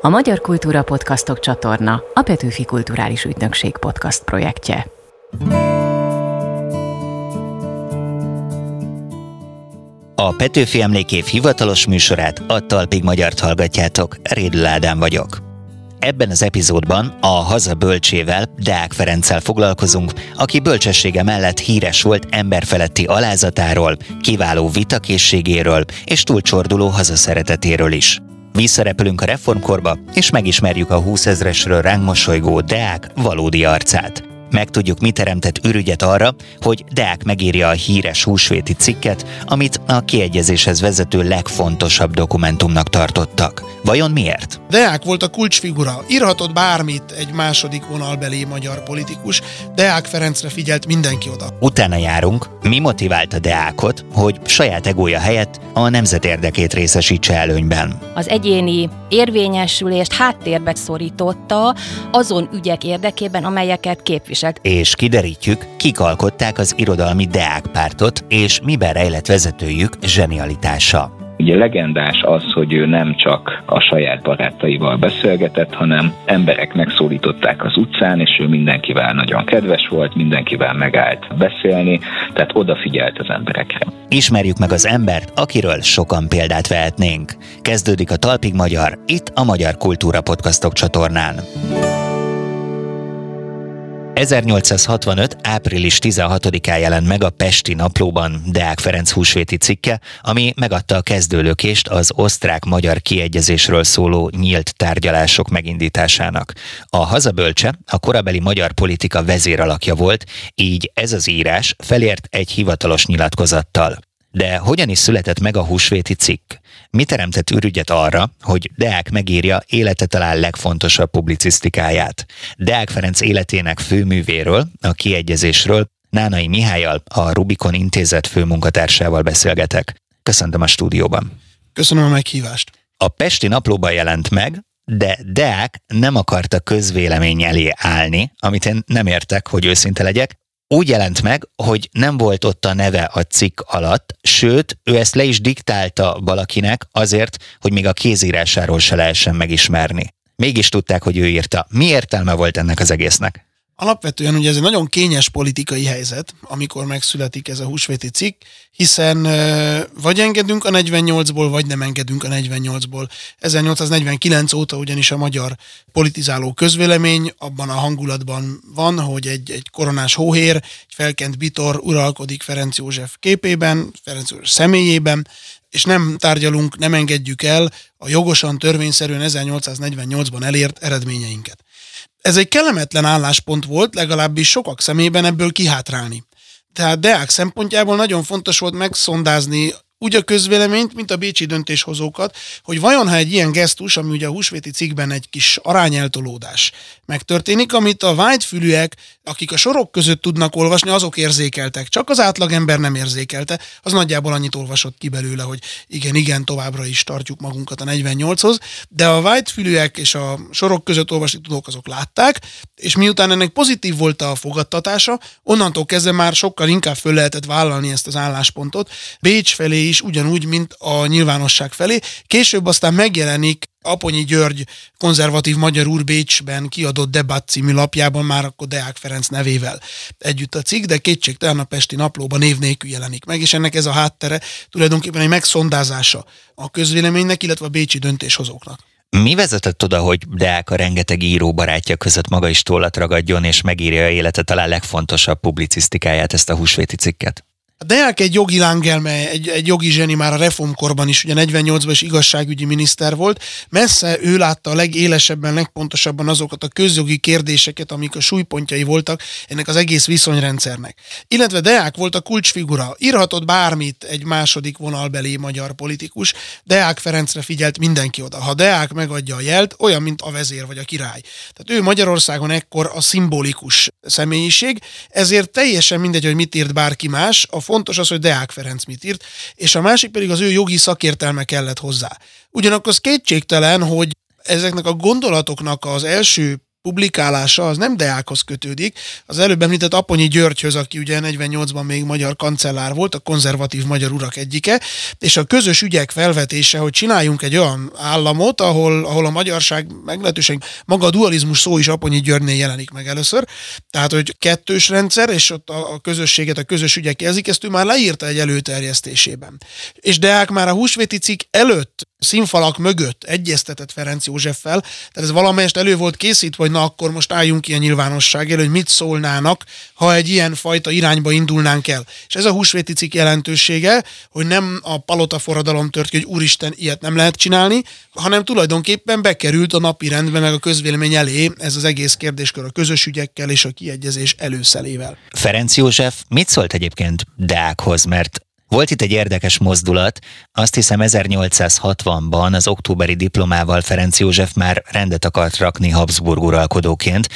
A Magyar Kultúra Podcastok csatorna a Petőfi Kulturális Ügynökség podcast projektje. A Petőfi Emlékév hivatalos műsorát a Talpig Magyart hallgatjátok, Rédl Ádám vagyok. Ebben az epizódban a haza bölcsével, Deák Ferenccel foglalkozunk, aki bölcsessége mellett híres volt emberfeletti alázatáról, kiváló vitakészségéről és túlcsorduló hazaszeretetéről is. Visszarepülünk a reformkorba, és megismerjük a 20 ezresről ránk mosolygó Deák valódi arcát. Megtudjuk, mi teremtett ürügyet arra, hogy Deák megírja a híres húsvéti cikket, amit a kiegyezéshez vezető legfontosabb dokumentumnak tartottak. Vajon miért? Deák volt a kulcsfigura. Írhatott bármit egy második vonalbeli magyar politikus. Deák Ferencre figyelt mindenki oda. Utána járunk, mi motiválta Deákot, hogy saját egója helyett a nemzet érdekét részesítse előnyben. Az egyéni érvényesülést háttérbe szorította azon ügyek érdekében, amelyeket képviselt. És kiderítjük, kik alkották az irodalmi Deák pártot, és miben rejlett vezetőjük zsenialitása. Ugye legendás az, hogy ő nem csak a saját barátaival beszélgetett, hanem emberek megszólították az utcán, és ő mindenkivel nagyon kedves volt, mindenkivel megállt beszélni, tehát odafigyelt az emberekre. Ismerjük meg az embert, akiről sokan példát vehetnénk. Kezdődik a Talpig Magyar, itt a Magyar Kultúra Podcastok csatornán. 1865. április 16-án jelent meg a Pesti Naplóban Deák Ferenc húsvéti cikke, ami megadta a kezdőlökést az osztrák-magyar kiegyezésről szóló nyílt tárgyalások megindításának. A hazabölcse a korabeli magyar politika vezéralakja volt, így ez az írás felért egy hivatalos nyilatkozattal. De hogyan is született meg a húsvéti cikk? Mi teremtett ürügyet arra, hogy Deák megírja élete talán legfontosabb publicisztikáját? Deák Ferenc életének főművéről, a kiegyezésről Nánai Mihályal, a Rubikon Intézet főmunkatársával beszélgetek. Köszöntöm a stúdióban. Köszönöm a meghívást. A Pesti naplóban jelent meg, de Deák nem akarta közvélemény elé állni, amit én nem értek, hogy őszinte legyek, úgy jelent meg, hogy nem volt ott a neve a cikk alatt, sőt, ő ezt le is diktálta valakinek azért, hogy még a kézírásáról se lehessen megismerni. Mégis tudták, hogy ő írta. Mi értelme volt ennek az egésznek? Alapvetően ugye ez egy nagyon kényes politikai helyzet, amikor megszületik ez a húsvéti cikk, hiszen vagy engedünk a 48-ból, vagy nem engedünk a 48-ból. 1849 óta ugyanis a magyar politizáló közvélemény abban a hangulatban van, hogy egy, egy koronás hóhér, egy felkent bitor uralkodik Ferenc József képében, Ferenc József személyében, és nem tárgyalunk, nem engedjük el a jogosan, törvényszerűen 1848-ban elért eredményeinket. Ez egy kellemetlen álláspont volt, legalábbis sokak szemében ebből kihátrálni. Tehát Deák szempontjából nagyon fontos volt megszondázni úgy a közvéleményt, mint a bécsi döntéshozókat, hogy vajon ha egy ilyen gesztus, ami ugye a húsvéti cikkben egy kis arányeltolódás megtörténik, amit a vágyfülűek, akik a sorok között tudnak olvasni, azok érzékeltek. Csak az átlagember nem érzékelte, az nagyjából annyit olvasott ki belőle, hogy igen, igen, továbbra is tartjuk magunkat a 48-hoz, de a vágyfülűek és a sorok között olvasni tudók azok látták, és miután ennek pozitív volt a fogadtatása, onnantól kezdve már sokkal inkább föl lehetett vállalni ezt az álláspontot. Bécs felé is ugyanúgy, mint a nyilvánosság felé. Később aztán megjelenik Aponyi György konzervatív magyar úr Bécsben kiadott debat című lapjában már akkor Deák Ferenc nevével együtt a cikk, de kétségtelen a Pesti naplóban név nélkül jelenik meg, és ennek ez a háttere tulajdonképpen egy megszondázása a közvéleménynek, illetve a bécsi döntéshozóknak. Mi vezetett oda, hogy Deák a rengeteg író barátja között maga is tollat ragadjon, és megírja élete talán legfontosabb publicisztikáját, ezt a húsvéti cikket? Deák egy jogi lángelme, egy, egy jogi zseni már a reformkorban is, ugye 48-ban is igazságügyi miniszter volt. Messze ő látta a legélesebben, legpontosabban azokat a közjogi kérdéseket, amik a súlypontjai voltak ennek az egész viszonyrendszernek. Illetve Deák volt a kulcsfigura. Írhatott bármit egy második vonalbeli magyar politikus. Deák Ferencre figyelt mindenki oda. Ha Deák megadja a jelt, olyan, mint a vezér vagy a király. Tehát ő Magyarországon ekkor a szimbolikus személyiség, ezért teljesen mindegy, hogy mit írt bárki más, a fontos az, hogy Deák Ferenc mit írt, és a másik pedig az ő jogi szakértelme kellett hozzá. Ugyanakkor az kétségtelen, hogy ezeknek a gondolatoknak az első publikálása az nem Deákhoz kötődik, az előbb említett Aponyi Györgyhöz, aki ugye 48-ban még magyar kancellár volt, a konzervatív magyar urak egyike, és a közös ügyek felvetése, hogy csináljunk egy olyan államot, ahol, ahol a magyarság meglehetősen maga a dualizmus szó is Aponyi Györgynél jelenik meg először, tehát hogy kettős rendszer, és ott a, a közösséget, a közös ügyek jelzik, ezt ő már leírta egy előterjesztésében. És Deák már a húsvéti cikk előtt színfalak mögött egyeztetett Ferenc Józseffel, tehát ez valamelyest elő volt készítve, hogy na akkor most álljunk ki a nyilvánosság elő, hogy mit szólnának, ha egy ilyen fajta irányba indulnánk el. És ez a húsvéti cikk jelentősége, hogy nem a palota forradalom tört ki, hogy úristen, ilyet nem lehet csinálni, hanem tulajdonképpen bekerült a napi rendbe, meg a közvélemény elé ez az egész kérdéskör a közös ügyekkel és a kiegyezés előszelével. Ferenc József mit szólt egyébként Deákhoz, mert volt itt egy érdekes mozdulat, azt hiszem 1860-ban az októberi diplomával Ferenc József már rendet akart rakni Habsburg uralkodóként,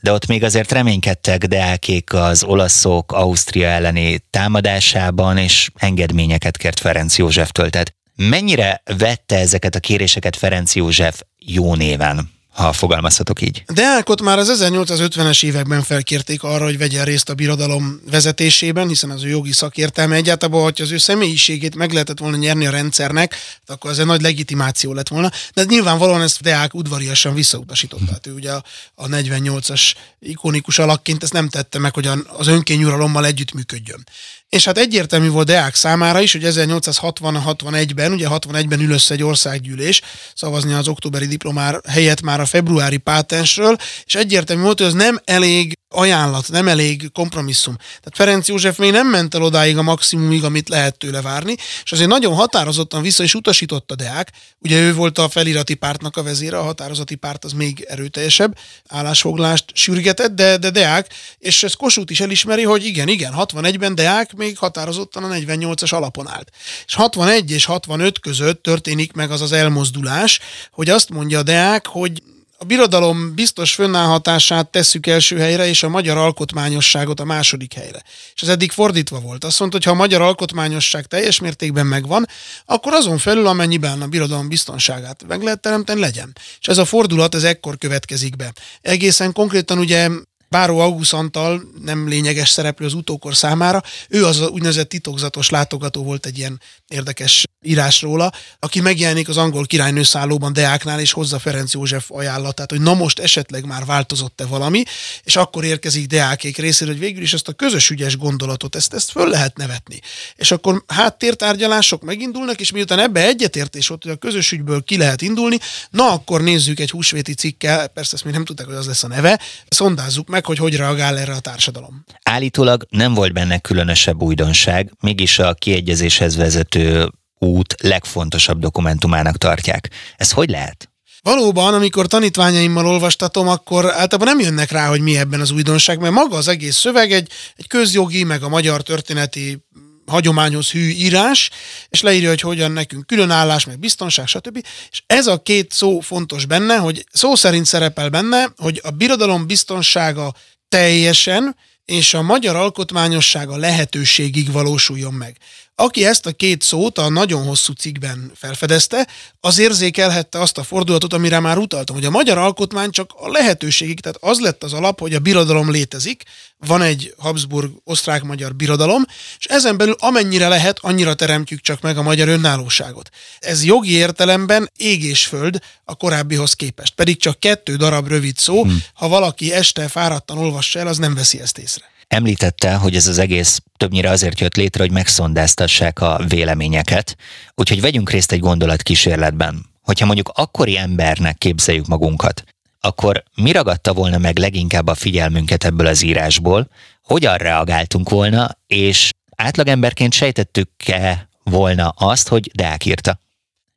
de ott még azért reménykedtek Deákék az olaszok Ausztria elleni támadásában, és engedményeket kért Ferenc Józseftől. Tehát mennyire vette ezeket a kéréseket Ferenc József jó néven? Ha fogalmazhatok így. Deákot már az 1850-es években felkérték arra, hogy vegyen részt a birodalom vezetésében, hiszen az ő jogi szakértelme egyáltalán, hogyha az ő személyiségét meg lehetett volna nyerni a rendszernek, akkor az egy nagy legitimáció lett volna. De nyilvánvalóan ezt Deák udvariasan visszautasította. Hát ő ugye a, a 48-as ikonikus alakként ezt nem tette meg, hogy az önkényuralommal együttműködjön. És hát egyértelmű volt Deák számára is, hogy 1860-61-ben, ugye 61-ben ül össze egy országgyűlés, szavazni az októberi diplomár helyett már a februári pátensről, és egyértelmű volt, hogy ez nem elég ajánlat, nem elég kompromisszum. Tehát Ferenc József még nem ment el odáig a maximumig, amit lehet tőle várni, és azért nagyon határozottan vissza is utasította Deák. Ugye ő volt a felirati pártnak a vezére, a határozati párt az még erőteljesebb állásfoglalást sürgetett, de, de Deák, és ez Kossuth is elismeri, hogy igen, igen, 61-ben Deák még határozottan a 48-as alapon állt. És 61 és 65 között történik meg az az elmozdulás, hogy azt mondja Deák, hogy a birodalom biztos fönnállhatását tesszük első helyre, és a magyar alkotmányosságot a második helyre. És ez eddig fordítva volt. Azt mondta, hogy ha a magyar alkotmányosság teljes mértékben megvan, akkor azon felül, amennyiben a birodalom biztonságát meg lehet teremteni, legyen. És ez a fordulat, ez ekkor következik be. Egészen konkrétan ugye Báró August Antal nem lényeges szereplő az utókor számára. Ő az úgynevezett titokzatos látogató volt egy ilyen érdekes írás róla, aki megjelenik az angol királynő szállóban Deáknál, és hozza Ferenc József ajánlatát, hogy na most esetleg már változott-e valami, és akkor érkezik Deákék részéről, hogy végül is ezt a közös ügyes gondolatot, ezt, ezt föl lehet nevetni. És akkor háttértárgyalások megindulnak, és miután ebbe egyetértés volt, hogy a közös ügyből ki lehet indulni, na akkor nézzük egy húsvéti cikkel, persze ezt még nem tudták, hogy az lesz a neve, szondázzuk meg, hogy hogy reagál erre a társadalom. Állítólag nem volt benne különösebb újdonság, mégis a kiegyezéshez vezető út legfontosabb dokumentumának tartják. Ez hogy lehet? Valóban, amikor tanítványaimmal olvastatom, akkor általában nem jönnek rá, hogy mi ebben az újdonság, mert maga az egész szöveg egy, egy közjogi, meg a magyar történeti hagyományhoz hű írás, és leírja, hogy hogyan nekünk különállás, meg biztonság, stb. És ez a két szó fontos benne, hogy szó szerint szerepel benne, hogy a birodalom biztonsága teljesen, és a magyar alkotmányossága lehetőségig valósuljon meg. Aki ezt a két szót a nagyon hosszú cikkben felfedezte, az érzékelhette azt a fordulatot, amire már utaltam, hogy a magyar alkotmány csak a lehetőségig, tehát az lett az alap, hogy a birodalom létezik, van egy Habsburg osztrák-magyar birodalom, és ezen belül amennyire lehet, annyira teremtjük csak meg a magyar önállóságot. Ez jogi értelemben ég és föld a korábbihoz képest, pedig csak kettő darab rövid szó, hmm. ha valaki este fáradtan olvassa el, az nem veszi ezt észre. Említette, hogy ez az egész többnyire azért jött létre, hogy megszondáztassák a véleményeket, úgyhogy vegyünk részt egy gondolatkísérletben. Hogyha mondjuk akkori embernek képzeljük magunkat, akkor mi ragadta volna meg leginkább a figyelmünket ebből az írásból, hogyan reagáltunk volna, és átlagemberként sejtettük-e volna azt, hogy Deák írta?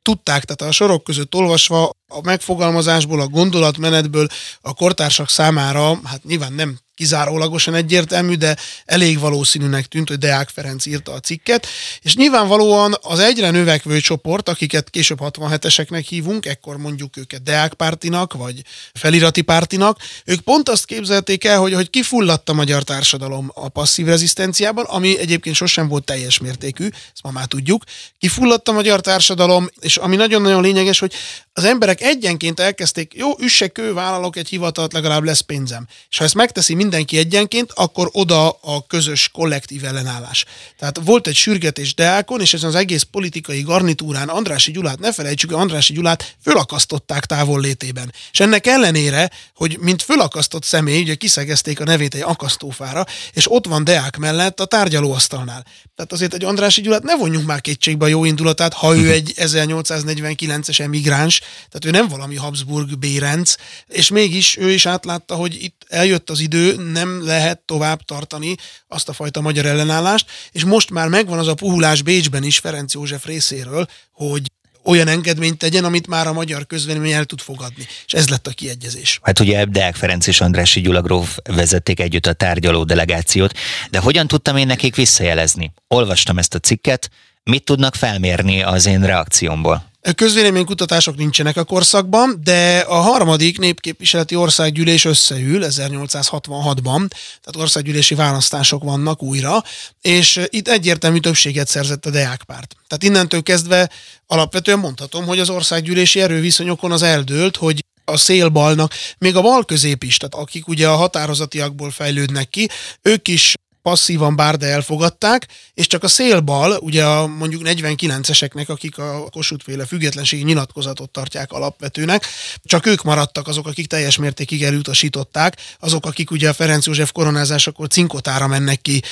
tudták, tehát a sorok között olvasva a megfogalmazásból, a gondolatmenetből a kortársak számára, hát nyilván nem kizárólagosan egyértelmű, de elég valószínűnek tűnt, hogy Deák Ferenc írta a cikket, és nyilvánvalóan az egyre növekvő csoport, akiket később 67-eseknek hívunk, ekkor mondjuk őket Deák pártinak, vagy felirati pártinak, ők pont azt képzelték el, hogy, hogy kifulladt a magyar társadalom a passzív rezisztenciában, ami egyébként sosem volt teljes mértékű, ezt ma már tudjuk. Kifulladt a magyar társadalom, és ami nagyon-nagyon lényeges, hogy az emberek egyenként elkezdték, jó, üsse kő, vállalok egy hivatalt, legalább lesz pénzem. És ha ezt megteszi mindenki egyenként, akkor oda a közös kollektív ellenállás. Tehát volt egy sürgetés Deákon, és ezen az egész politikai garnitúrán Andrási Gyulát, ne felejtsük, Andrási Gyulát fölakasztották távol létében. És ennek ellenére, hogy mint fölakasztott személy, ugye kiszegezték a nevét egy akasztófára, és ott van Deák mellett a tárgyalóasztalnál. Tehát azért egy Andrási Gyulát ne vonjunk már kétségbe a jó indulatát, ha ő egy 1849-es emigráns, tehát ő nem valami Habsburg bérenc, és mégis ő is átlátta, hogy itt eljött az idő, nem lehet tovább tartani azt a fajta magyar ellenállást, és most már megvan az a puhulás Bécsben is Ferenc József részéről, hogy olyan engedményt tegyen, amit már a magyar közvélemény el tud fogadni. És ez lett a kiegyezés. Hát ugye Deák Ferenc és Andrási Gyula gróf vezették együtt a tárgyaló delegációt, de hogyan tudtam én nekik visszajelezni? Olvastam ezt a cikket, mit tudnak felmérni az én reakciómból? Közvéleménykutatások nincsenek a korszakban, de a harmadik népképviseleti országgyűlés összeül 1866-ban, tehát országgyűlési választások vannak újra, és itt egyértelmű többséget szerzett a Deák párt. Tehát innentől kezdve alapvetően mondhatom, hogy az országgyűlési erőviszonyokon az eldőlt, hogy a szélbalnak, még a bal közép is, tehát akik ugye a határozatiakból fejlődnek ki, ők is passzívan bár de elfogadták, és csak a szélbal, ugye a mondjuk 49-eseknek, akik a Kossuth-féle függetlenségi nyilatkozatot tartják alapvetőnek, csak ők maradtak azok, akik teljes mértékig elutasították, azok, akik ugye a Ferenc József koronázásakor cinkotára mennek ki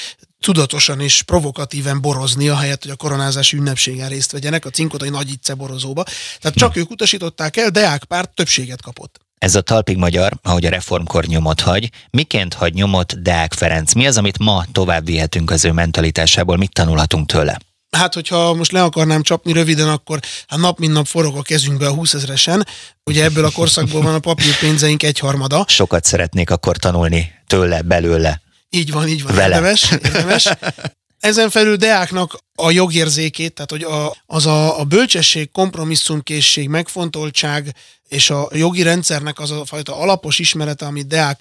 tudatosan és provokatíven borozni, ahelyett, hogy a koronázási ünnepségen részt vegyenek, a cinkotai nagy borozóba. Tehát csak ők utasították el, Deák párt többséget kapott. Ez a talpig magyar, ahogy a reformkor nyomot hagy, miként hagy nyomot Deák Ferenc? Mi az, amit ma tovább vihetünk az ő mentalitásából? Mit tanulhatunk tőle? Hát, hogyha most le akarnám csapni röviden, akkor hát nap mint nap forog a kezünkbe a 20 ezeresen. Ugye ebből a korszakból van a papírpénzénk egyharmada. Sokat szeretnék akkor tanulni tőle, belőle. Így van, így van. Vele. Érdemes, érdemes. Ezen felül Deáknak a jogérzékét, tehát hogy a, az a, a bölcsesség, kompromisszumkészség, megfontoltság és a jogi rendszernek az a fajta alapos ismerete, amit Deák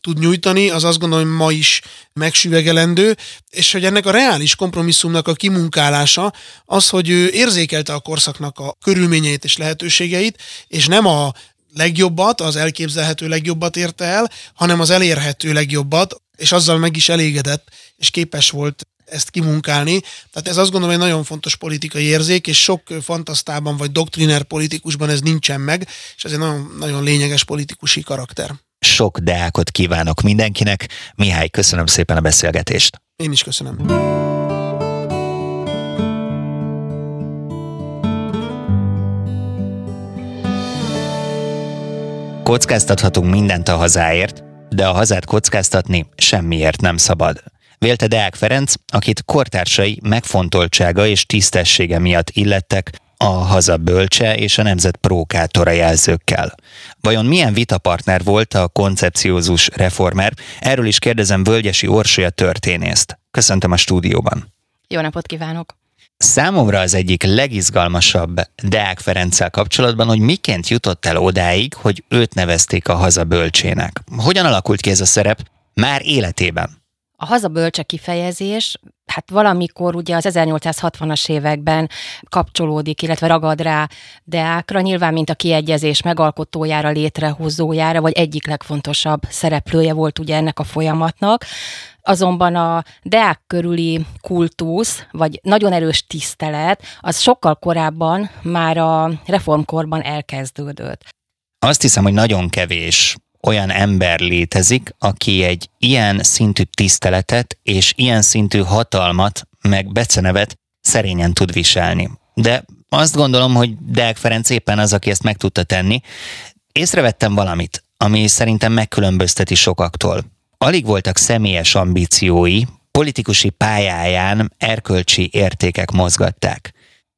tud nyújtani, az azt gondolom, hogy ma is megsüvegelendő, és hogy ennek a reális kompromisszumnak a kimunkálása az, hogy ő érzékelte a korszaknak a körülményeit és lehetőségeit, és nem a legjobbat, az elképzelhető legjobbat érte el, hanem az elérhető legjobbat, és azzal meg is elégedett, és képes volt ezt kimunkálni. Tehát ez azt gondolom egy nagyon fontos politikai érzék, és sok fantasztában vagy doktriner politikusban ez nincsen meg, és ez egy nagyon, nagyon lényeges politikusi karakter. Sok deákot kívánok mindenkinek. Mihály, köszönöm szépen a beszélgetést. Én is köszönöm. Kockáztathatunk mindent a hazáért, de a hazát kockáztatni semmiért nem szabad. Vélte Deák Ferenc, akit kortársai megfontoltsága és tisztessége miatt illettek a haza bölcse és a nemzet prókátora jelzőkkel. Vajon milyen vitapartner volt a koncepciózus reformer? Erről is kérdezem Völgyesi Orsolya történészt. Köszöntöm a stúdióban. Jó napot kívánok! Számomra az egyik legizgalmasabb Deák Ferenccel kapcsolatban, hogy miként jutott el odáig, hogy őt nevezték a haza bölcsének. Hogyan alakult ki ez a szerep már életében? A hazabölcse kifejezés, hát valamikor ugye az 1860-as években kapcsolódik, illetve ragad rá Deákra, nyilván mint a kiegyezés megalkotójára, létrehozójára, vagy egyik legfontosabb szereplője volt ugye ennek a folyamatnak. Azonban a Deák körüli kultusz, vagy nagyon erős tisztelet, az sokkal korábban már a reformkorban elkezdődött. Azt hiszem, hogy nagyon kevés olyan ember létezik, aki egy ilyen szintű tiszteletet és ilyen szintű hatalmat, meg becenevet szerényen tud viselni. De azt gondolom, hogy Deák Ferenc éppen az, aki ezt meg tudta tenni. Észrevettem valamit, ami szerintem megkülönbözteti sokaktól. Alig voltak személyes ambíciói, politikusi pályáján erkölcsi értékek mozgatták.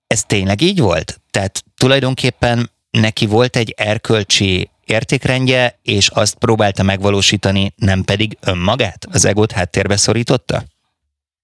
Ez tényleg így volt? Tehát tulajdonképpen neki volt egy erkölcsi értékrendje, és azt próbálta megvalósítani, nem pedig önmagát? Az egót háttérbe szorította?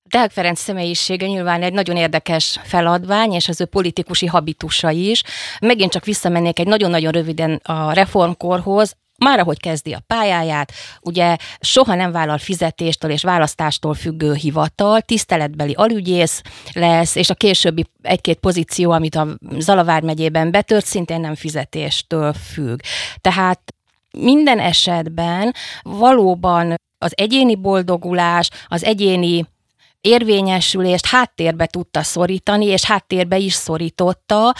Deák Ferenc személyisége nyilván egy nagyon érdekes feladvány, és az ő politikusi habitusa is. Megint csak visszamennék egy nagyon-nagyon röviden a reformkorhoz, már ahogy kezdi a pályáját, ugye soha nem vállal fizetéstől és választástól függő hivatal, tiszteletbeli alügyész lesz, és a későbbi egy-két pozíció, amit a Zalavár megyében betört, szintén nem fizetéstől függ. Tehát minden esetben valóban az egyéni boldogulás, az egyéni érvényesülést háttérbe tudta szorítani, és háttérbe is szorította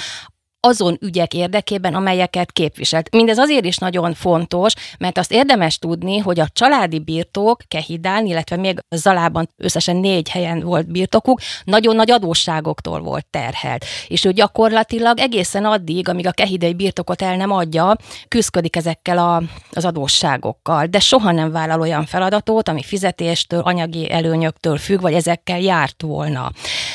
azon ügyek érdekében, amelyeket képviselt. Mindez azért is nagyon fontos, mert azt érdemes tudni, hogy a családi birtok Kehidán, illetve még Zalában összesen négy helyen volt birtokuk, nagyon nagy adósságoktól volt terhelt. És ő gyakorlatilag egészen addig, amíg a kehidei birtokot el nem adja, küzdik ezekkel a, az adósságokkal, de soha nem vállal olyan feladatot, ami fizetéstől, anyagi előnyöktől függ, vagy ezekkel járt volna.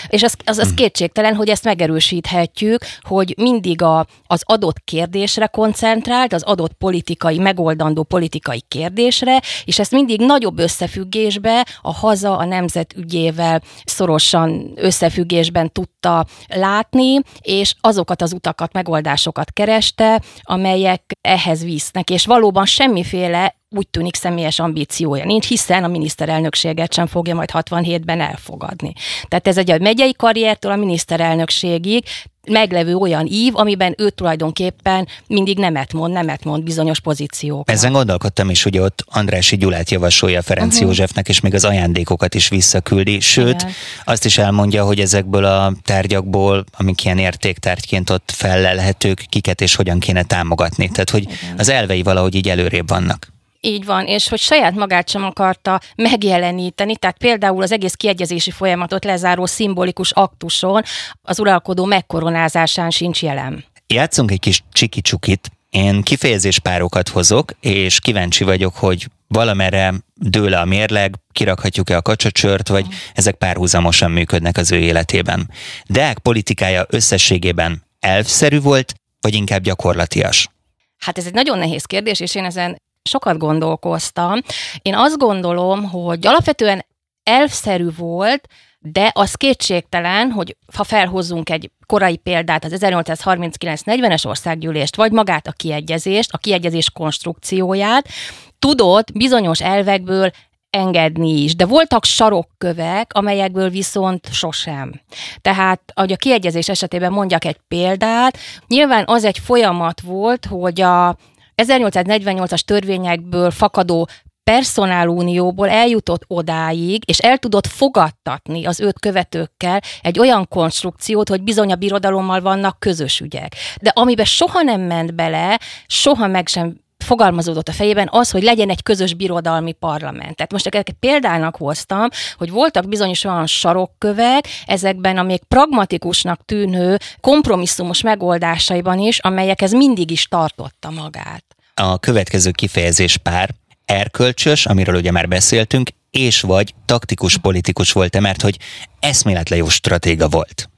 És az, az, az hmm. kétségtelen, hogy ezt megerősíthetjük, hogy mind mindig a, az adott kérdésre koncentrált, az adott politikai, megoldandó politikai kérdésre, és ezt mindig nagyobb összefüggésbe a haza, a nemzet ügyével szorosan összefüggésben tudta látni, és azokat az utakat, megoldásokat kereste, amelyek ehhez visznek, és valóban semmiféle úgy tűnik személyes ambíciója nincs, hiszen a miniszterelnökséget sem fogja majd 67-ben elfogadni. Tehát ez egy a megyei karriertől a miniszterelnökségig meglevő olyan ív, amiben ő tulajdonképpen mindig nemet mond, nemet mond bizonyos pozíciók. Ezen gondolkodtam is, hogy ott Andrási Gyulát javasolja Ferenc uh-huh. Józsefnek, és még az ajándékokat is visszaküldi, sőt, Igen. azt is elmondja, hogy ezekből a tárgyakból, amik ilyen értéktárgyként ott fellelhetők, kiket és hogyan kéne támogatni. Tehát, hogy Igen. az elvei valahogy így előrébb vannak. Így van, és hogy saját magát sem akarta megjeleníteni, tehát például az egész kiegyezési folyamatot lezáró szimbolikus aktuson az uralkodó megkoronázásán sincs jelen. Játszunk egy kis csiki-csukit. Én kifejezéspárokat hozok, és kíváncsi vagyok, hogy valamerre dőle a mérleg, kirakhatjuk-e a kacsacsört, vagy ezek párhuzamosan működnek az ő életében. Deák politikája összességében elfszerű volt, vagy inkább gyakorlatias? Hát ez egy nagyon nehéz kérdés, és én ezen sokat gondolkoztam. Én azt gondolom, hogy alapvetően elfszerű volt, de az kétségtelen, hogy ha felhozzunk egy korai példát, az 1839-40-es országgyűlést, vagy magát a kiegyezést, a kiegyezés konstrukcióját, tudott bizonyos elvekből engedni is, de voltak sarokkövek, amelyekből viszont sosem. Tehát, ahogy a kiegyezés esetében mondjak egy példát, nyilván az egy folyamat volt, hogy a 1848-as törvényekből fakadó personálunióból eljutott odáig, és el tudott fogadtatni az őt követőkkel egy olyan konstrukciót, hogy bizony a birodalommal vannak közös ügyek. De amiben soha nem ment bele, soha meg sem fogalmazódott a fejében az, hogy legyen egy közös birodalmi parlament. Tehát most egy példának hoztam, hogy voltak bizonyos olyan sarokkövek ezekben a még pragmatikusnak tűnő kompromisszumos megoldásaiban is, amelyekhez mindig is tartotta magát. A következő kifejezés pár erkölcsös, amiről ugye már beszéltünk, és vagy taktikus politikus volt-e, mert hogy eszméletlen jó stratéga volt.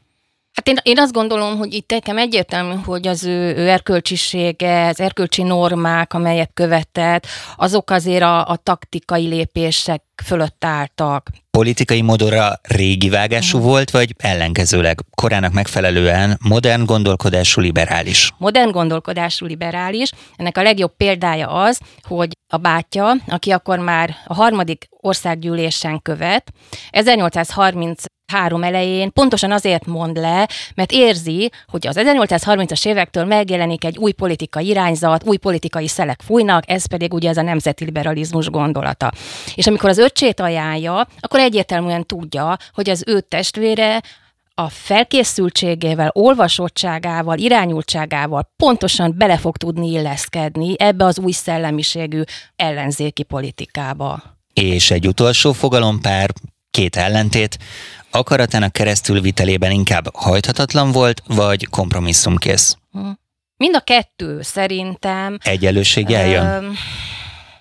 Hát én, én azt gondolom, hogy itt nekem egyértelmű, hogy az ő, ő erkölcsisége, az erkölcsi normák, amelyet követett, azok azért a, a taktikai lépések fölött álltak. Politikai modorra régi vágású uh-huh. volt, vagy ellenkezőleg korának megfelelően modern gondolkodású liberális? Modern gondolkodású liberális. Ennek a legjobb példája az, hogy a bátyja, aki akkor már a harmadik országgyűlésen követ, 1830 három elején pontosan azért mond le, mert érzi, hogy az 1830-as évektől megjelenik egy új politikai irányzat, új politikai szelek fújnak, ez pedig ugye ez a nemzeti liberalizmus gondolata. És amikor az öcsét ajánlja, akkor egyértelműen tudja, hogy az ő testvére a felkészültségével, olvasottságával, irányultságával pontosan bele fog tudni illeszkedni ebbe az új szellemiségű ellenzéki politikába. És egy utolsó fogalompár, két ellentét, akaratának keresztülvitelében inkább hajthatatlan volt, vagy kompromisszumkész? Hm. Mind a kettő szerintem. Egyenlőség eljön? Ö,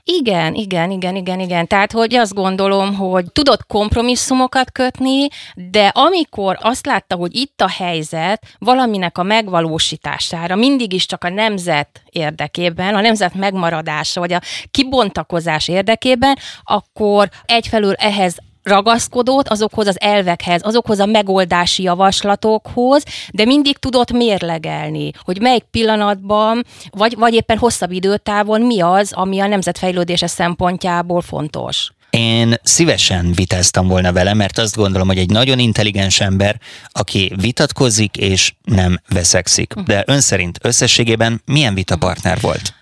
igen, igen, igen, igen, igen. Tehát, hogy azt gondolom, hogy tudott kompromisszumokat kötni, de amikor azt látta, hogy itt a helyzet valaminek a megvalósítására mindig is csak a nemzet érdekében, a nemzet megmaradása, vagy a kibontakozás érdekében, akkor egyfelől ehhez ragaszkodott azokhoz az elvekhez, azokhoz a megoldási javaslatokhoz, de mindig tudott mérlegelni, hogy melyik pillanatban, vagy, vagy éppen hosszabb időtávon mi az, ami a nemzetfejlődése szempontjából fontos. Én szívesen vitáztam volna vele, mert azt gondolom, hogy egy nagyon intelligens ember, aki vitatkozik és nem veszekszik. De ön szerint összességében milyen vitapartner volt?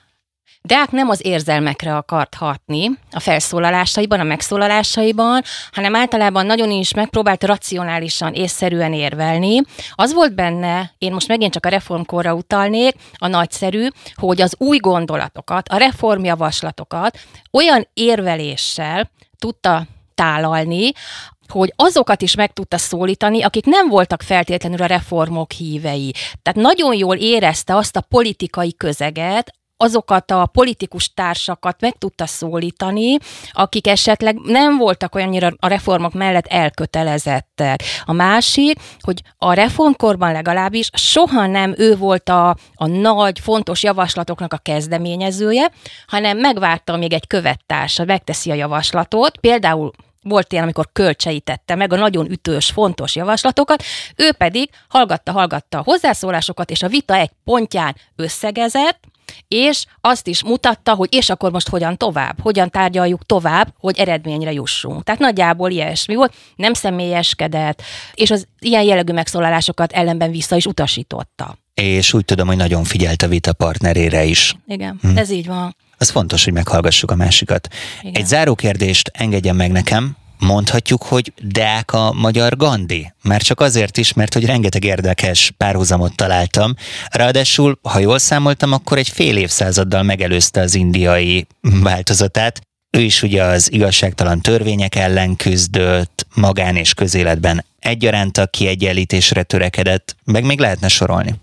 Deák nem az érzelmekre akart hatni a felszólalásaiban, a megszólalásaiban, hanem általában nagyon is megpróbált racionálisan, észszerűen érvelni. Az volt benne, én most megint csak a reformkorra utalnék, a nagyszerű, hogy az új gondolatokat, a reformjavaslatokat olyan érveléssel tudta tálalni, hogy azokat is meg tudta szólítani, akik nem voltak feltétlenül a reformok hívei. Tehát nagyon jól érezte azt a politikai közeget, azokat a politikus társakat meg tudta szólítani, akik esetleg nem voltak olyannyira a reformok mellett elkötelezettek. A másik, hogy a reformkorban legalábbis soha nem ő volt a, a nagy, fontos javaslatoknak a kezdeményezője, hanem megvárta, még egy követtársa megteszi a javaslatot, például volt ilyen, amikor költseítette meg a nagyon ütős, fontos javaslatokat, ő pedig hallgatta, hallgatta a hozzászólásokat, és a vita egy pontján összegezett, és azt is mutatta, hogy és akkor most hogyan tovább, hogyan tárgyaljuk tovább, hogy eredményre jussunk. Tehát nagyjából ilyesmi volt, nem személyeskedett, és az ilyen jellegű megszólalásokat ellenben vissza is utasította. És úgy tudom, hogy nagyon figyelt a vita partnerére is. Igen, hm. ez így van. Az fontos, hogy meghallgassuk a másikat. Igen. Egy záró kérdést engedjen meg nekem, mondhatjuk, hogy Deák a magyar Gandhi? Már csak azért is, mert hogy rengeteg érdekes párhuzamot találtam. Ráadásul, ha jól számoltam, akkor egy fél évszázaddal megelőzte az indiai változatát. Ő is ugye az igazságtalan törvények ellen küzdött, magán és közéletben egyaránt a kiegyenlítésre törekedett, meg még lehetne sorolni.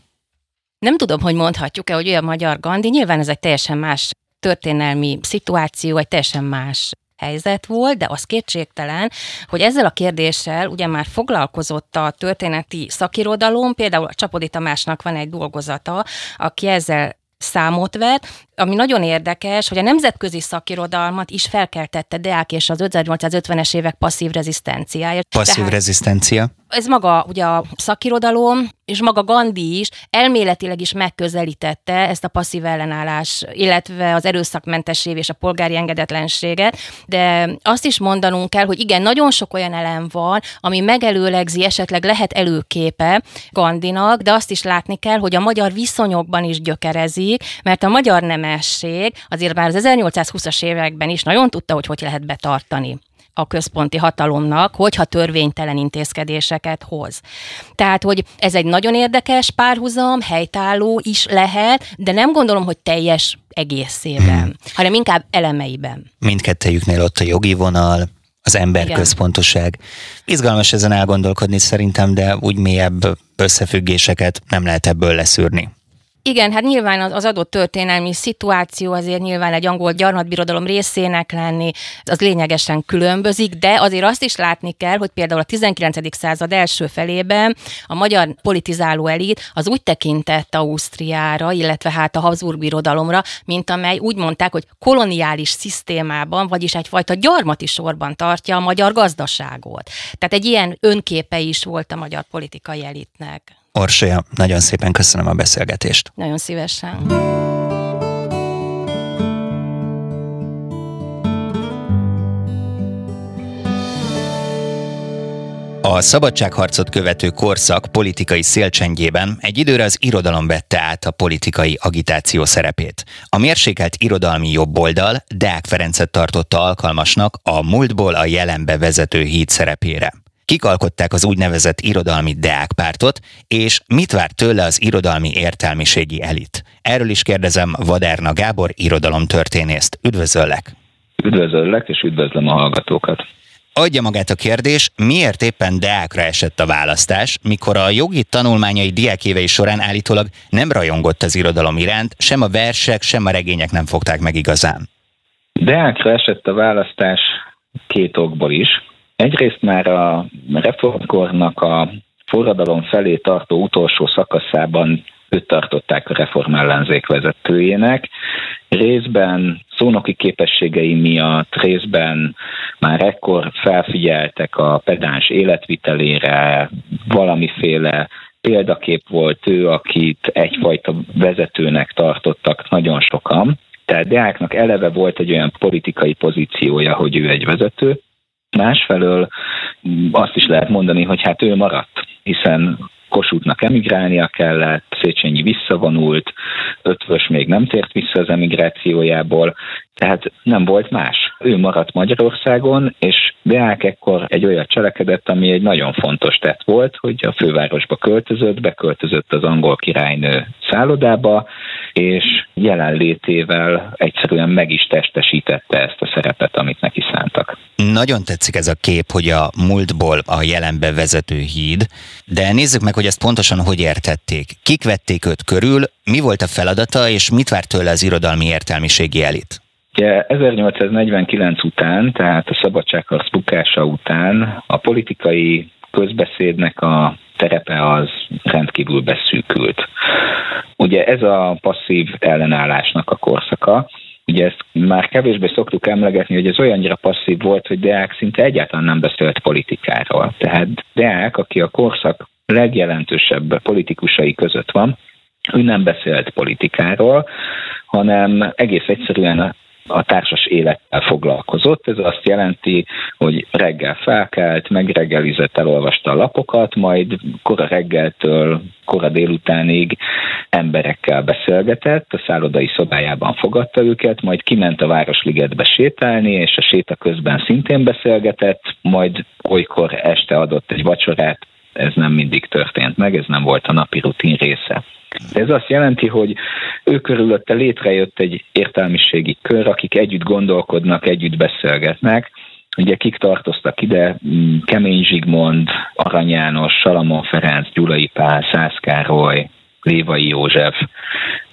Nem tudom, hogy mondhatjuk-e, hogy olyan magyar Gandhi, nyilván ez egy teljesen más történelmi szituáció, egy teljesen más helyzet volt, de az kétségtelen, hogy ezzel a kérdéssel ugye már foglalkozott a történeti szakirodalom, például a Csapodi Tamásnak van egy dolgozata, aki ezzel számot vet, ami nagyon érdekes, hogy a nemzetközi szakirodalmat is felkeltette Deák és az 1850-es évek passzív rezisztenciája. Passzív Tehát rezisztencia? Ez maga ugye a szakirodalom, és maga Gandhi is elméletileg is megközelítette ezt a passzív ellenállás, illetve az erőszakmentesség és a polgári engedetlenséget, de azt is mondanunk kell, hogy igen, nagyon sok olyan elem van, ami megelőlegzi, esetleg lehet előképe Gandinak, de azt is látni kell, hogy a magyar viszonyokban is gyökerezik, mert a magyar nem nemesség azért már az 1820-as években is nagyon tudta, hogy hogy lehet betartani a központi hatalomnak, hogyha törvénytelen intézkedéseket hoz. Tehát, hogy ez egy nagyon érdekes párhuzam, helytálló is lehet, de nem gondolom, hogy teljes egészében, hmm. hanem inkább elemeiben. Mindkettejüknél ott a jogi vonal, az emberközpontoság. Izgalmas ezen elgondolkodni szerintem, de úgy mélyebb összefüggéseket nem lehet ebből leszűrni. Igen, hát nyilván az adott történelmi szituáció azért nyilván egy angol gyarmatbirodalom részének lenni, az lényegesen különbözik, de azért azt is látni kell, hogy például a 19. század első felében a magyar politizáló elit az úgy tekintett Ausztriára, illetve hát a Habsburg birodalomra, mint amely úgy mondták, hogy koloniális szisztémában, vagyis egyfajta gyarmati sorban tartja a magyar gazdaságot. Tehát egy ilyen önképe is volt a magyar politikai elitnek. Orsolya, nagyon szépen köszönöm a beszélgetést. Nagyon szívesen. A szabadságharcot követő korszak politikai szélcsendjében egy időre az irodalom vette át a politikai agitáció szerepét. A mérsékelt irodalmi jobboldal Deák Ferencet tartotta alkalmasnak a múltból a jelenbe vezető híd szerepére. Kik alkották az úgynevezett irodalmi deákpártot, és mit vár tőle az irodalmi értelmiségi elit? Erről is kérdezem Vaderna Gábor irodalomtörténészt. Üdvözöllek! Üdvözöllek, és üdvözlöm a hallgatókat! Adja magát a kérdés, miért éppen Deákra esett a választás, mikor a jogi tanulmányai diákévei során állítólag nem rajongott az irodalom iránt, sem a versek, sem a regények nem fogták meg igazán. Deákra esett a választás két okból is. Egyrészt már a reformkornak a forradalom felé tartó utolsó szakaszában őt tartották a reform ellenzék vezetőjének. Részben szónoki képességei miatt, részben már ekkor felfigyeltek a pedáns életvitelére, valamiféle példakép volt ő, akit egyfajta vezetőnek tartottak nagyon sokan. Tehát Deáknak eleve volt egy olyan politikai pozíciója, hogy ő egy vezető. Másfelől azt is lehet mondani, hogy hát ő maradt, hiszen Kossuthnak emigrálnia kellett, Széchenyi visszavonult, Ötvös még nem tért vissza az emigrációjából, tehát nem volt más. Ő maradt Magyarországon, és Deák ekkor egy olyan cselekedett, ami egy nagyon fontos tett volt, hogy a fővárosba költözött, beköltözött az angol királynő szállodába, és jelenlétével egyszerűen meg is testesítette ezt a szerepet, amit neki szántak. Nagyon tetszik ez a kép, hogy a múltból a jelenbe vezető híd, de nézzük meg, hogy ezt pontosan hogy értették. Kik vették őt körül, mi volt a feladata, és mit várt tőle az irodalmi értelmiségi elit? Ugye 1849 után, tehát a szabadságharc bukása után a politikai közbeszédnek a terepe az rendkívül beszűkült. Ugye ez a passzív ellenállásnak a korszaka, Ugye ezt már kevésbé szoktuk emlegetni, hogy ez olyannyira passzív volt, hogy Deák szinte egyáltalán nem beszélt politikáról. Tehát Deák, aki a korszak legjelentősebb politikusai között van, ő nem beszélt politikáról, hanem egész egyszerűen a társas élettel foglalkozott. Ez azt jelenti, hogy reggel felkelt, megreggelizett, elolvasta a lapokat, majd kora reggeltől kora délutánig emberekkel beszélgetett, a szállodai szobájában fogadta őket, majd kiment a Városligetbe sétálni, és a séta közben szintén beszélgetett, majd olykor este adott egy vacsorát, ez nem mindig történt meg, ez nem volt a napi rutin része. Ez azt jelenti, hogy ő körülötte létrejött egy értelmiségi kör, akik együtt gondolkodnak, együtt beszélgetnek. Ugye kik tartoztak ide? Mm, Kemény Zsigmond, Arany János, Salamon Ferenc, Gyulai Pál, Szász Károly, Lévai József,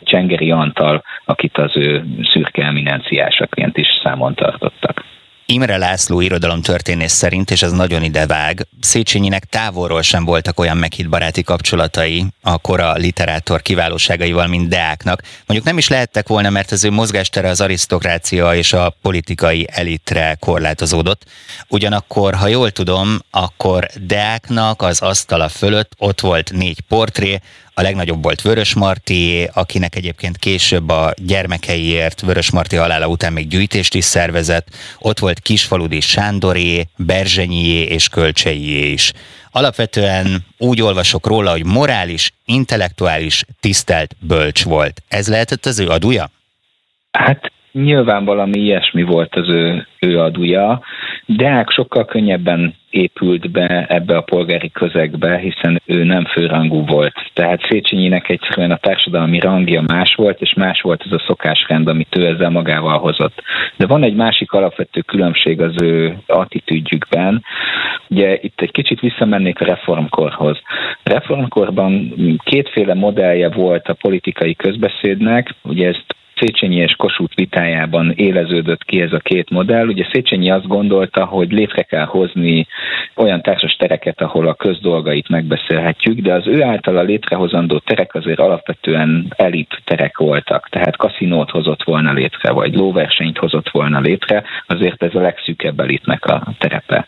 Csengeri Antal, akit az ő szürke eminenciásaként is számon tartottak. Imre László irodalomtörténész szerint, és ez nagyon idevág, Széchenyinek távolról sem voltak olyan meghitt kapcsolatai a kora literátor kiválóságaival, mint Deáknak. Mondjuk nem is lehettek volna, mert az ő mozgástere az arisztokrácia és a politikai elitre korlátozódott. Ugyanakkor, ha jól tudom, akkor Deáknak az asztala fölött ott volt négy portré, a legnagyobb volt Vörös Marti, akinek egyébként később a gyermekeiért Vörös Marti halála után még gyűjtést is szervezett. Ott volt Kisfaludi Sándoré, Berzsenyié és Kölcseié is. Alapvetően úgy olvasok róla, hogy morális, intellektuális, tisztelt bölcs volt. Ez lehetett az ő adója? Hát nyilván valami ilyesmi volt az ő, ő adója. Deák sokkal könnyebben épült be ebbe a polgári közegbe, hiszen ő nem főrangú volt. Tehát Széchenyinek egyszerűen a társadalmi rangja más volt, és más volt ez a szokásrend, amit ő ezzel magával hozott. De van egy másik alapvető különbség az ő attitűdjükben. Ugye itt egy kicsit visszamennék a reformkorhoz. Reformkorban kétféle modellje volt a politikai közbeszédnek, ugye ezt Széchenyi és Kossuth vitájában éleződött ki ez a két modell. Ugye Széchenyi azt gondolta, hogy létre kell hozni olyan társas tereket, ahol a közdolgait megbeszélhetjük, de az ő általa létrehozandó terek azért alapvetően elit terek voltak. Tehát kaszinót hozott volna létre, vagy lóversenyt hozott volna létre, azért ez a legszűkebb elitnek a terepe.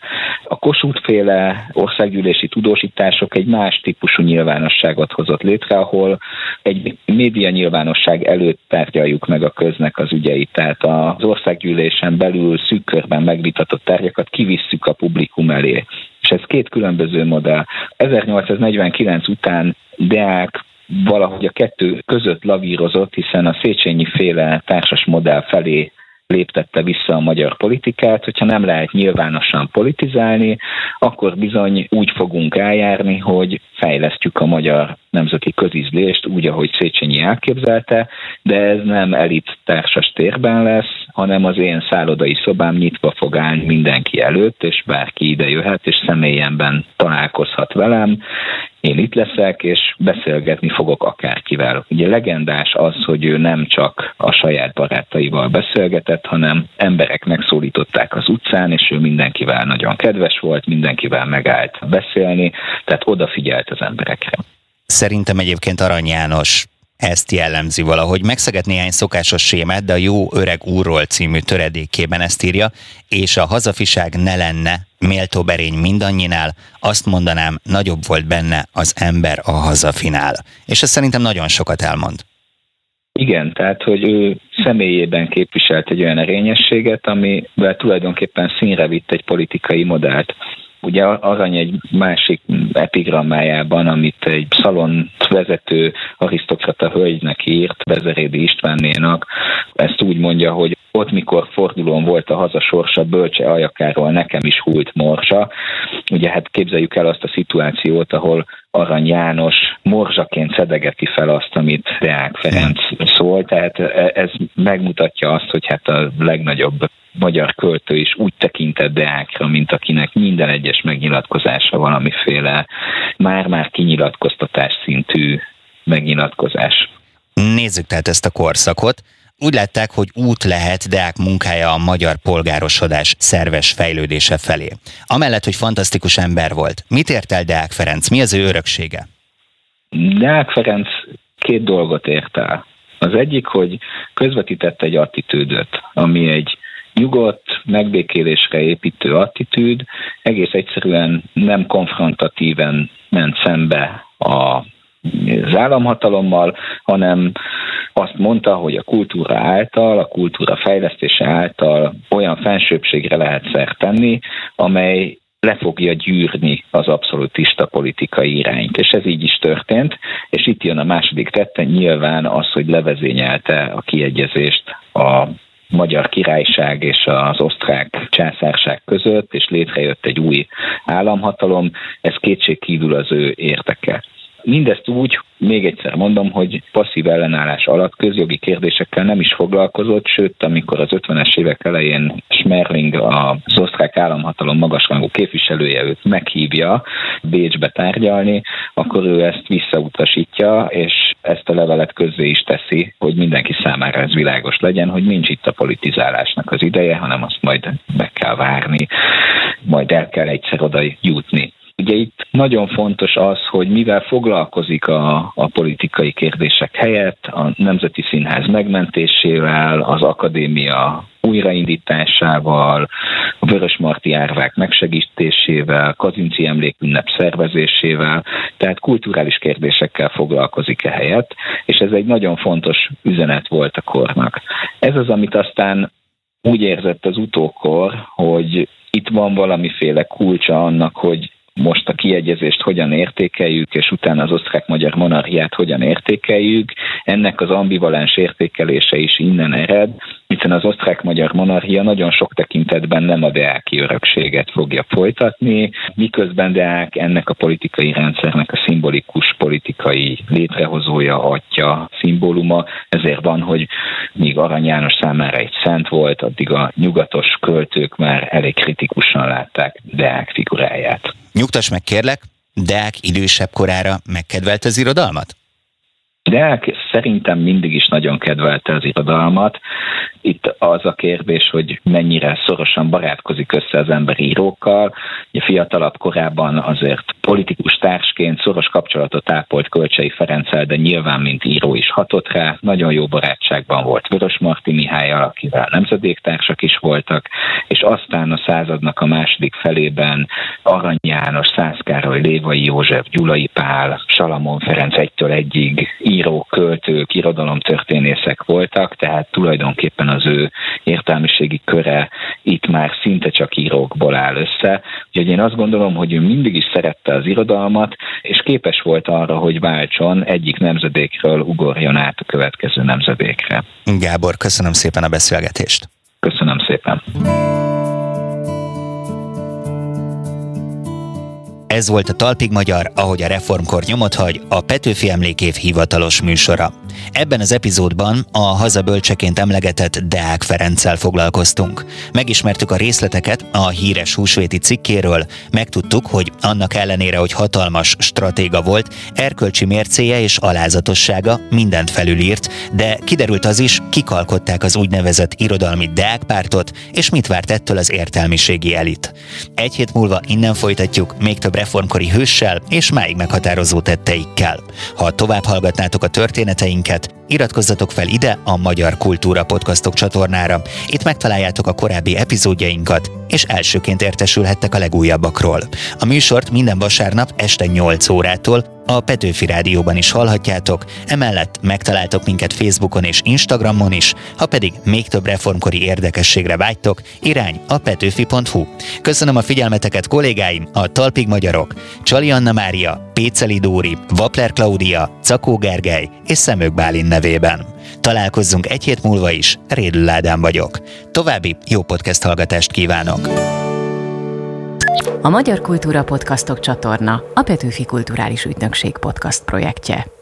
A Kossuth féle országgyűlési tudósítások egy más típusú nyilvánosságot hozott létre, ahol egy média nyilvánosság előtt tárgyaljuk meg a köznek az ügyeit. Tehát az országgyűlésen belül szűk körben megvitatott tárgyakat kivisszük a publikum elé. És ez két különböző modell. 1849 után Deák valahogy a kettő között lavírozott, hiszen a Széchenyi féle társas modell felé léptette vissza a magyar politikát, hogyha nem lehet nyilvánosan politizálni, akkor bizony úgy fogunk eljárni, hogy fejlesztjük a magyar nemzeti közizlést úgy, ahogy Széchenyi elképzelte, de ez nem elit társas térben lesz, hanem az én szállodai szobám nyitva fog állni mindenki előtt, és bárki ide jöhet, és személyenben találkozhat velem, én itt leszek, és beszélgetni fogok akárkivel. Ugye legendás az, hogy ő nem csak a saját barátaival beszélgetett, hanem emberek megszólították az utcán, és ő mindenkivel nagyon kedves volt, mindenkivel megállt beszélni, tehát odafigyelt az emberekre. Szerintem egyébként Arany János ezt jellemzi valahogy. Megszegett néhány szokásos sémát, de a Jó öreg úrról című töredékében ezt írja, és a hazafiság ne lenne méltó berény mindannyinál, azt mondanám, nagyobb volt benne az ember a hazafinál. És ez szerintem nagyon sokat elmond. Igen, tehát hogy ő személyében képviselt egy olyan erényességet, amivel tulajdonképpen színre vitt egy politikai modellt. Ugye Arany egy másik epigrammájában, amit egy szalon vezető arisztokrata hölgynek írt, Bezerédi Istvánnénak, ezt úgy mondja, hogy ott, mikor fordulón volt a haza sorsa, bölcse ajakáról nekem is hult morsa. Ugye hát képzeljük el azt a szituációt, ahol Arany János morzsaként szedegeti fel azt, amit Deák Ferenc szól, tehát ez megmutatja azt, hogy hát a legnagyobb magyar költő is úgy tekintett Deákra, mint akinek minden egyes megnyilatkozása valamiféle már-már kinyilatkoztatás szintű megnyilatkozás. Nézzük tehát ezt a korszakot. Úgy látták, hogy út lehet Deák munkája a magyar polgárosodás szerves fejlődése felé. Amellett, hogy fantasztikus ember volt. Mit ért el Deák Ferenc? Mi az ő öröksége? Deák Ferenc két dolgot ért el. Az egyik, hogy közvetített egy attitűdöt, ami egy nyugodt, megbékélésre építő attitűd, egész egyszerűen nem konfrontatíven ment szembe a az államhatalommal, hanem azt mondta, hogy a kultúra által, a kultúra fejlesztése által olyan fensőbségre lehet szert tenni, amely le fogja gyűrni az abszolutista politikai irányt. És ez így is történt, és itt jön a második tette, nyilván az, hogy levezényelte a kiegyezést a magyar királyság és az osztrák császárság között, és létrejött egy új államhatalom, ez kétségkívül az ő érteke. Mindezt úgy, még egyszer mondom, hogy passzív ellenállás alatt közjogi kérdésekkel nem is foglalkozott, sőt, amikor az 50-es évek elején Schmerling, az osztrák államhatalom magasrangú képviselője őt meghívja Bécsbe tárgyalni, akkor ő ezt visszautasítja, és ezt a levelet közzé is teszi, hogy mindenki számára ez világos legyen, hogy nincs itt a politizálásnak az ideje, hanem azt majd meg kell várni, majd el kell egyszer oda jutni. Ugye itt nagyon fontos az, hogy mivel foglalkozik a, a politikai kérdések helyett, a Nemzeti Színház megmentésével, az akadémia újraindításával, a Vörösmarty árvák megsegítésével, Kazinci emlékünnep szervezésével, tehát kulturális kérdésekkel foglalkozik e helyett, és ez egy nagyon fontos üzenet volt a kornak. Ez az, amit aztán úgy érzett az utókor, hogy itt van valamiféle kulcsa annak, hogy most a kiegyezést hogyan értékeljük, és utána az osztrák-magyar monarchiát hogyan értékeljük. Ennek az ambivalens értékelése is innen ered, hiszen az osztrák-magyar monarchia nagyon sok tekintetben nem a deáki örökséget fogja folytatni, miközben Deák ennek a politikai rendszernek a szimbolikus politikai létrehozója, atya, szimbóluma, ezért van, hogy míg Arany János számára egy szent volt, addig a nyugatos költők már elég kritikusan látták Deák figuráját. Nyugtass meg kérlek, Deák idősebb korára megkedvelt az irodalmat? Deák szerintem mindig is nagyon kedvelte az irodalmat. Itt az a kérdés, hogy mennyire szorosan barátkozik össze az ember írókkal. Ugye fiatalabb korában azért politikus társként szoros kapcsolatot ápolt Kölcsei Ferenccel, de nyilván mint író is hatott rá. Nagyon jó barátságban volt Vörös Marti Mihályal, akivel nemzedéktársak is voltak, és aztán a századnak a második felében Arany János, Szász Károly, Lévai József, Gyulai Pál, Salamon Ferenc egytől egyig írók, költők, irodalomtörténészek voltak, tehát tulajdonképpen az ő értelmiségi köre itt már szinte csak írókból áll össze. Úgyhogy én azt gondolom, hogy ő mindig is szerette az irodalmat, és képes volt arra, hogy váltson egyik nemzedékről ugorjon át a következő nemzedékre. Gábor, köszönöm szépen a beszélgetést. Köszönöm szépen. Ez volt a Talpig Magyar, ahogy a reformkor nyomot hagy, a Petőfi Emlékév hivatalos műsora. Ebben az epizódban a hazabölcseként emlegetett Deák Ferenccel foglalkoztunk. Megismertük a részleteket a híres húsvéti cikkéről, megtudtuk, hogy annak ellenére, hogy hatalmas stratéga volt, erkölcsi mércéje és alázatossága mindent felülírt, de kiderült az is, kikalkották az úgynevezett irodalmi Deák pártot, és mit várt ettől az értelmiségi elit. Egy hét múlva innen folytatjuk, még több reformkori hőssel és máig meghatározó tetteikkel. Ha tovább hallgatnátok a történeteink minket, iratkozzatok fel ide a Magyar Kultúra Podcastok csatornára. Itt megtaláljátok a korábbi epizódjainkat, és elsőként értesülhettek a legújabbakról. A műsort minden vasárnap este 8 órától a Petőfi Rádióban is hallhatjátok, emellett megtaláltok minket Facebookon és Instagramon is, ha pedig még több reformkori érdekességre vágytok, irány a petőfi.hu. Köszönöm a figyelmeteket kollégáim, a Talpig Magyarok, Csali Anna Mária, Péceli Dóri, Vapler Klaudia, Cakó Gergely és Szemők Bálin nevében. Találkozzunk egy hét múlva is, Rédül Ádám vagyok. További jó podcast hallgatást kívánok! A Magyar Kultúra Podcastok csatorna a Petőfi Kulturális Ügynökség podcast projektje.